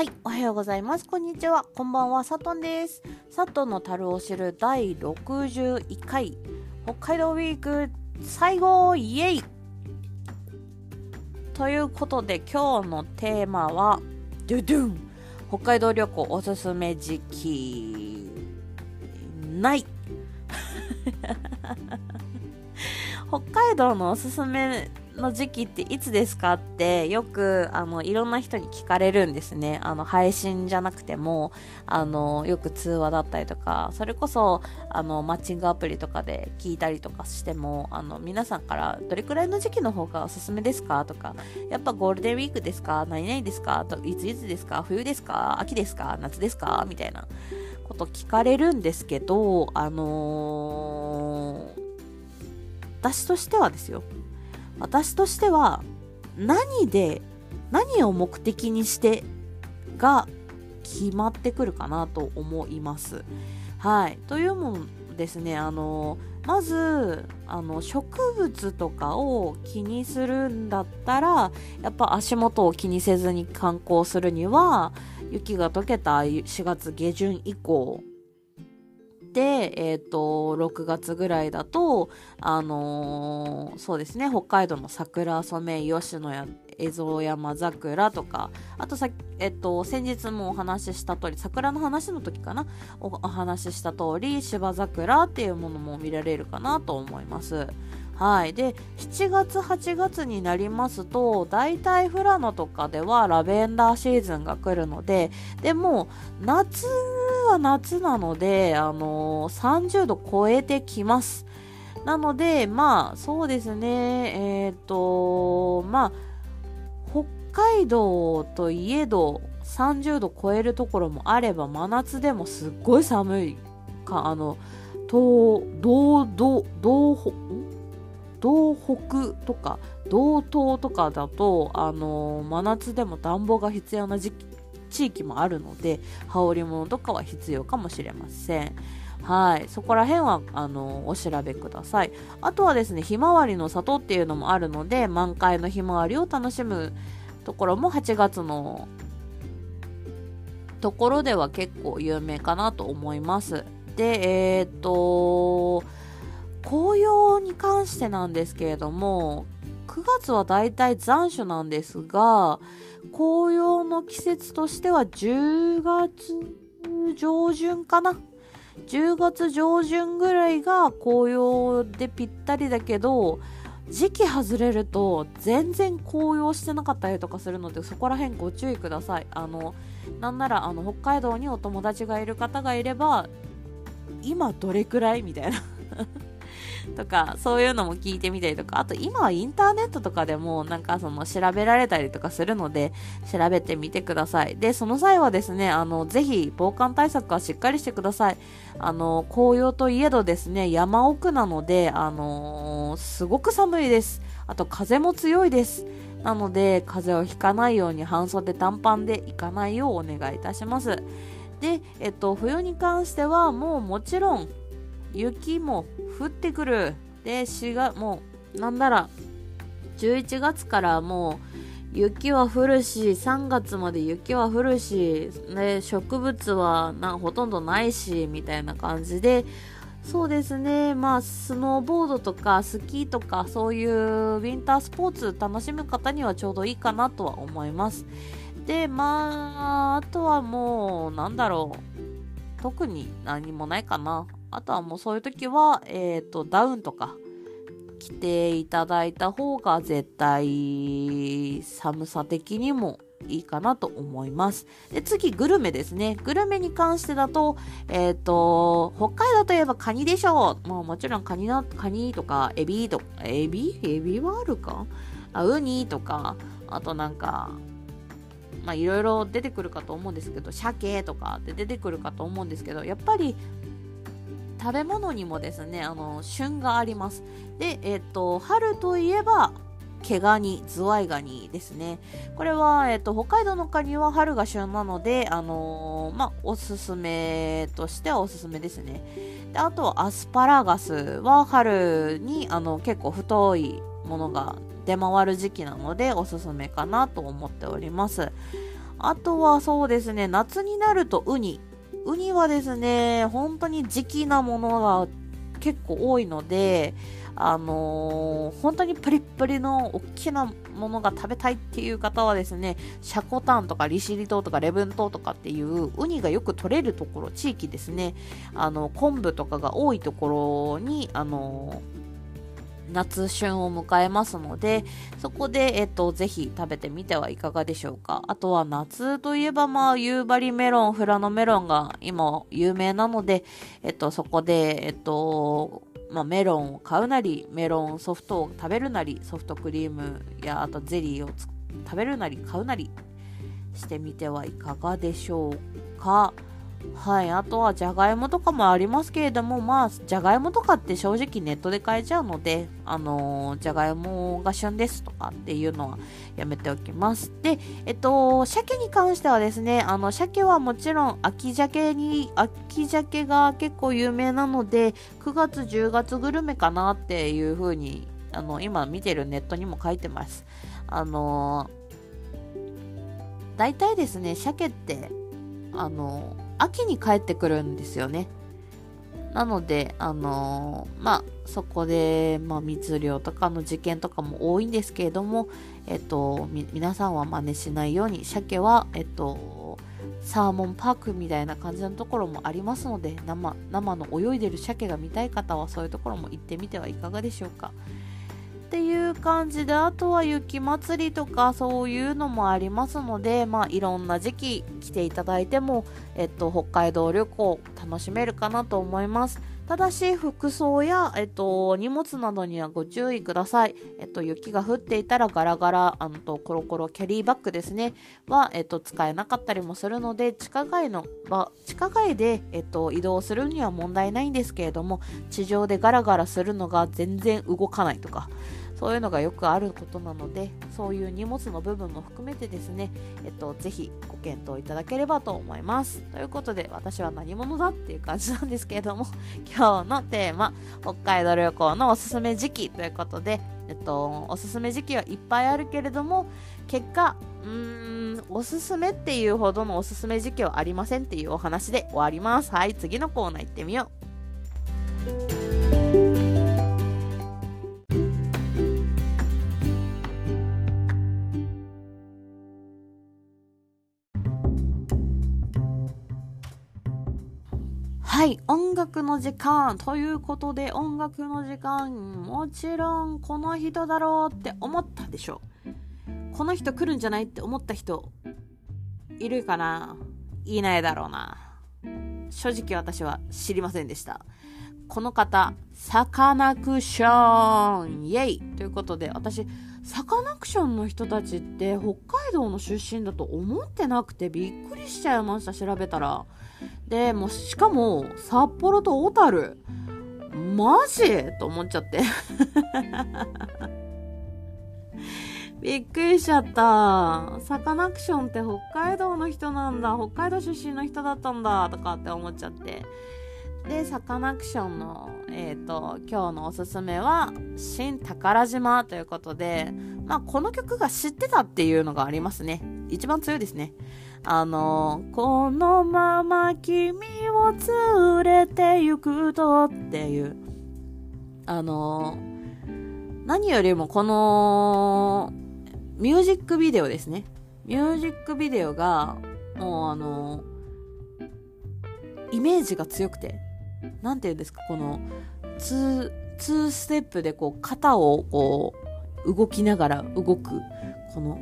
はい、おはようございます。こんにちは。こんばんは、さとんです。佐藤の樽を知る第61回、北海道ウィーク最後、イエイということで、今日のテーマは、ドゥドゥン北海道旅行おすすめ時期、ない 北海道のおすすめの時期っていつですかってよくあのいろんな人に聞かれるんですね。あの配信じゃなくてもあのよく通話だったりとかそれこそあのマッチングアプリとかで聞いたりとかしてもあの皆さんからどれくらいの時期の方がおすすめですか？とかやっぱゴールデンウィークですか？何々ですか？といついつですか？冬ですか？秋ですか？夏ですか？みたいなこと聞かれるんですけどあのー私としてはですよ。私としては何で何を目的にしてが決まってくるかなと思います。はいというもんですねあのまずあの植物とかを気にするんだったらやっぱ足元を気にせずに観光するには雪が溶けた4月下旬以降で、えっ、ー、と、6月ぐらいだと、あのー、そうですね、北海道の桜染め、吉野や、蝦夷山桜とか、あとさ、えっ、ー、と、先日もお話しした通り、桜の話の時かな、おお話しした通り、芝桜っていうものも見られるかなと思います。はい。で、7月、8月になりますと、大体富良野とかではラベンダーシーズンが来るので、でも、夏は夏なので、あのー、30度超えてきます。なので、まあ、そうですね、えっ、ー、と、まあ、北海道といえど、30度超えるところもあれば、真夏でもすっごい寒いか、あの、東、道、道、道、道北とか道東とかだと、あのー、真夏でも暖房が必要な時期地域もあるので羽織物とかは必要かもしれません。はい。そこら辺は、あの、お調べください。あとはですね、ひまわりの里っていうのもあるので、満開のひまわりを楽しむところも8月のところでは結構有名かなと思います。で、えー、っと、紅葉に関してなんですけれども、9月はだいたい残暑なんですが、紅葉の季節としては10月上旬かな。10月上旬ぐらいが紅葉でぴったりだけど、時期外れると全然紅葉してなかったりとかするのでそこら辺ご注意くださいあのなんならあの北海道にお友達がいる方がいれば今どれくらいみたいな とか、そういうのも聞いてみたりとか、あと今はインターネットとかでもなんかその調べられたりとかするので、調べてみてください。で、その際はですね、あの、ぜひ防寒対策はしっかりしてください。あの、紅葉といえどですね、山奥なので、あのー、すごく寒いです。あと風も強いです。なので、風邪をひかないように半袖短パンで行かないようお願いいたします。で、えっと、冬に関してはもうもちろん雪も降ってくる。で、4月、もう、なんなら、11月からもう、雪は降るし、3月まで雪は降るし、で、植物はなほとんどないし、みたいな感じで、そうですね、まあ、スノーボードとかスキーとか、そういうウィンタースポーツ楽しむ方にはちょうどいいかなとは思います。で、まあ、あとはもう、なんだろう。特に何もないかな。あとはもうそういう時は、えっ、ー、と、ダウンとか着ていただいた方が絶対寒さ的にもいいかなと思います。で、次、グルメですね。グルメに関してだと、えっ、ー、と、北海道といえばカニでしょう。まあもちろんカニな、カニとか、エビとか、エビ？エビはあるか？あウニとか、あとなんか、まあいろいろ出てくるかと思うんですけど、鮭とかって出てくるかと思うんですけど、やっぱり食べ物にもですね、あの、旬があります。で、えっと、春といえば、毛ガニ、ズワイガニですね。これは、えっと、北海道のカニは春が旬なので、あのー、まあ、おすすめとしてはおすすめですね。で、あと、アスパラガスは春に、あの、結構太いものが出回る時期なので、おすすめかなと思っております。あとはそうですね、夏になるとウニ。ウニはですね、本当に時期なものが結構多いので、あのー、本当にプリップリの大きなものが食べたいっていう方はですね、シャコタンとか利尻島とか礼文島とかっていうウニがよく取れるところ、地域ですね、あの、昆布とかが多いところに、あのー夏旬を迎えますので、そこで、えっと、ぜひ食べてみてはいかがでしょうか。あとは夏といえば、まあ、夕張メロン、富良野メロンが今有名なので、えっと、そこで、えっと、まあ、メロンを買うなり、メロンソフトを食べるなり、ソフトクリームやあとゼリーを食べるなり、買うなりしてみてはいかがでしょうか。はい、あとはじゃがいもとかもありますけれども、まあ、じゃがいもとかって正直ネットで買えちゃうので、あの、じゃがいもが旬ですとかっていうのはやめておきます。で、えっと、鮭に関してはですね、あの、鮭はもちろん秋鮭に、秋鮭が結構有名なので、9月、10月グルメかなっていう風に、あの、今見てるネットにも書いてます。あのー、大体ですね、鮭って、あの秋に帰ってくるんですよね。なので、あのー、まあ、そこで、まあ、密漁とかの事件とかも多いんですけれども、えっと、皆さんは真似しないように、鮭は、えっと、サーモンパークみたいな感じのところもありますので、生、生の泳いでる鮭が見たい方はそういうところも行ってみてはいかがでしょうか。っていう感じで、あとは雪祭りとかそういうのもありますので、まあいろんな時期来ていただいても、えっと、北海道旅行楽しめるかなと思います。ただし、服装や、えっと、荷物などにはご注意ください。えっと、雪が降っていたらガラガラ、あのと、コロコロキャリーバッグですね、は、えっと、使えなかったりもするので、地下街の、ま地下街で、えっと、移動するには問題ないんですけれども、地上でガラガラするのが全然動かないとか、そういうのがよくあることなので、そういう荷物の部分も含めてですね、えっと、ぜひご検討いただければと思います。ということで、私は何者だっていう感じなんですけれども、今日のテーマ、北海道旅行のおすすめ時期ということで、えっと、おすすめ時期はいっぱいあるけれども、結果、うーん、おすすめっていうほどのおすすめ時期はありませんっていうお話で終わります。はい、次のコーナー行ってみよう。はい、音楽の時間。ということで音楽の時間。もちろんこの人だろうって思ったでしょ。この人来るんじゃないって思った人いるかな？いないだろうな。正直私は知りませんでした。この方サカナクションイェイということで私サカナクションの人たちって北海道の出身だと思ってなくてびっくりしちゃいました調べたらで、もうしかも、札幌と小樽。マジ？と思っちゃって びっくりしちゃった。サカナクションって北海道の人なんだ。北海道出身の人だったんだ。とかって思っちゃって。で、サカナクションの、えっ、ー、と、今日のおすすめは、新宝島ということで、まあ、この曲が知ってたっていうのがありますね。一番強いですね。あの、このまま君を連れて行くとっていう、あの、何よりもこの、ミュージックビデオですね。ミュージックビデオが、もうあの、イメージが強くて、なんて言うんですか、この、ツー、ツーステップでこう、肩をこう、動きながら動く、この、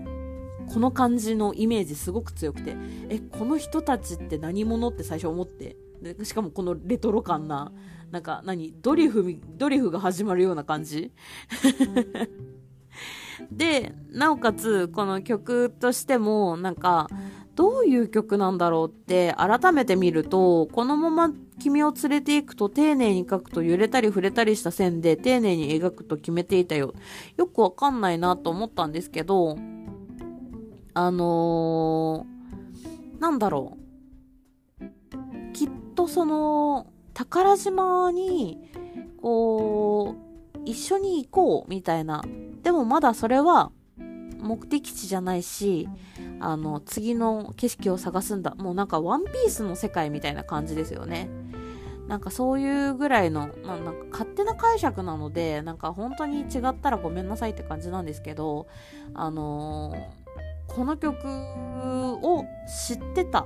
この感じのイメージすごく強くて、え、この人たちって何者って最初思って、でしかもこのレトロ感な、なんか何、ドリフ、ドリフが始まるような感じ。で、なおかつ、この曲としても、なんか、どういう曲なんだろうって改めて見ると、このまま君を連れて行くと丁寧に描くと揺れたり触れたりした線で丁寧に描くと決めていたよ。よくわかんないなと思ったんですけど、あのー、なんだろう。きっとその、宝島に、こう、一緒に行こうみたいな。でもまだそれは目的地じゃないし、あの次の景色を探すんだ。もうなんかワンピースの世界みたいな感じですよね。なんかそういうぐらいの、まあ、なんか勝手な解釈なのでなんか本当に違ったらごめんなさいって感じなんですけどあの、この曲を知ってたっ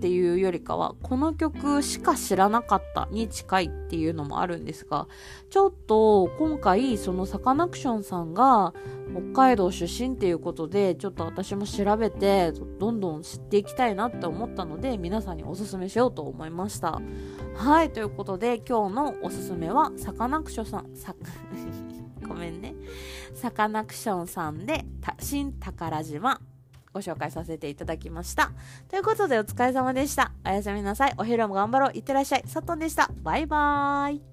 ていうよりかはこの曲しか知らなかったに近いっていうのもあるんですがちょっと今回そのサカナクションさんが北海道出身っていうことでちょっと私も調べてどんどん知っていきたいなって思ったので皆さんにおすすめしようと思いました。はいということで今日のおすすめはサカナクションさん ごめんね。サカナクションさんで新宝島。ご紹介させていただきました。ということでお疲れ様でした。おやすみなさい。お昼も頑張ろう。いってらっしゃい。さっとんでした。バイバーイ。